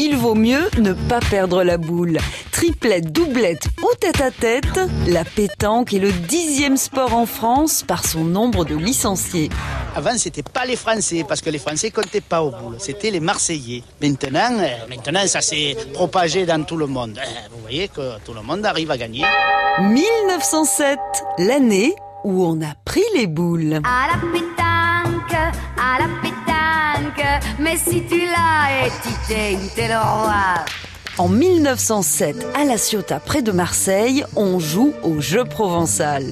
il vaut mieux ne pas perdre la boule. Triplette, doublette ou tête à tête, la pétanque est le dixième sport en France par son nombre de licenciés. Avant, c'était pas les Français, parce que les Français comptaient pas aux boules. C'était les Marseillais. Maintenant, euh, maintenant, ça s'est propagé dans tout le monde. Euh, Vous voyez que tout le monde arrive à gagner. 1907, l'année où on a pris les boules. À la pétanque, à la pétanque, mais si tu l'as et tu t'es le roi. En 1907, à La Ciotat, près de Marseille, on joue au jeu provençal.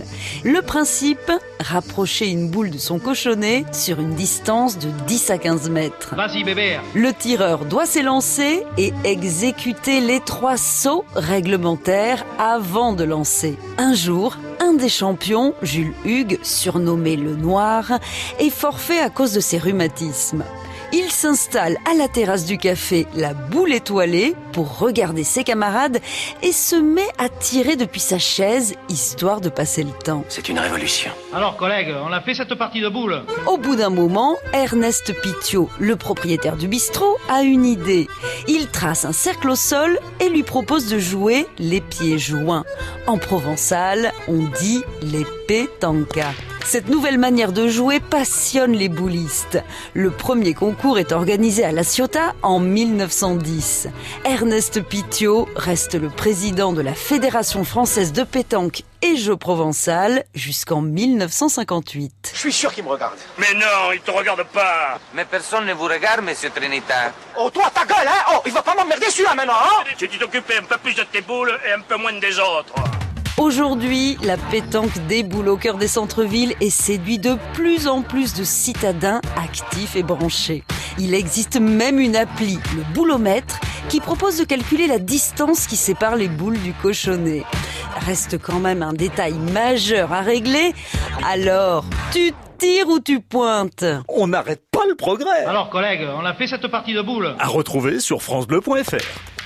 Le principe, rapprocher une boule de son cochonnet sur une distance de 10 à 15 mètres. Vas-y bébé Le tireur doit s'élancer et exécuter les trois sauts réglementaires avant de lancer. Un jour, un des champions, Jules Hugues, surnommé le Noir, est forfait à cause de ses rhumatismes. Il s'installe à la terrasse du café, la boule étoilée, pour regarder ses camarades et se met à tirer depuis sa chaise, histoire de passer le temps. C'est une révolution. Alors collègue, on a fait cette partie de boule Au bout d'un moment, Ernest Pitiot, le propriétaire du bistrot, a une idée. Il trace un cercle au sol et lui propose de jouer les pieds joints. En provençal, on dit les pétanca. Cette nouvelle manière de jouer passionne les boulistes. Le premier concours est organisé à La Ciotat en 1910. Ernest Pitiot reste le président de la Fédération française de pétanque et jeux provençal jusqu'en 1958. Je suis sûr qu'il me regarde. Mais non, il te regarde pas. Mais personne ne vous regarde, monsieur Trinita. Oh, toi, ta gueule, hein Oh, il va pas m'emmerder celui-là maintenant, hein Tu tu t'occupais un peu plus de tes boules et un peu moins des autres. Aujourd'hui, la pétanque déboule au cœur des centres-villes et séduit de plus en plus de citadins actifs et branchés. Il existe même une appli, le boulomètre, qui propose de calculer la distance qui sépare les boules du cochonnet. Reste quand même un détail majeur à régler. Alors, tu tires ou tu pointes? On n'arrête pas le progrès. Alors collègue, on a fait cette partie de boule À retrouver sur francebleu.fr.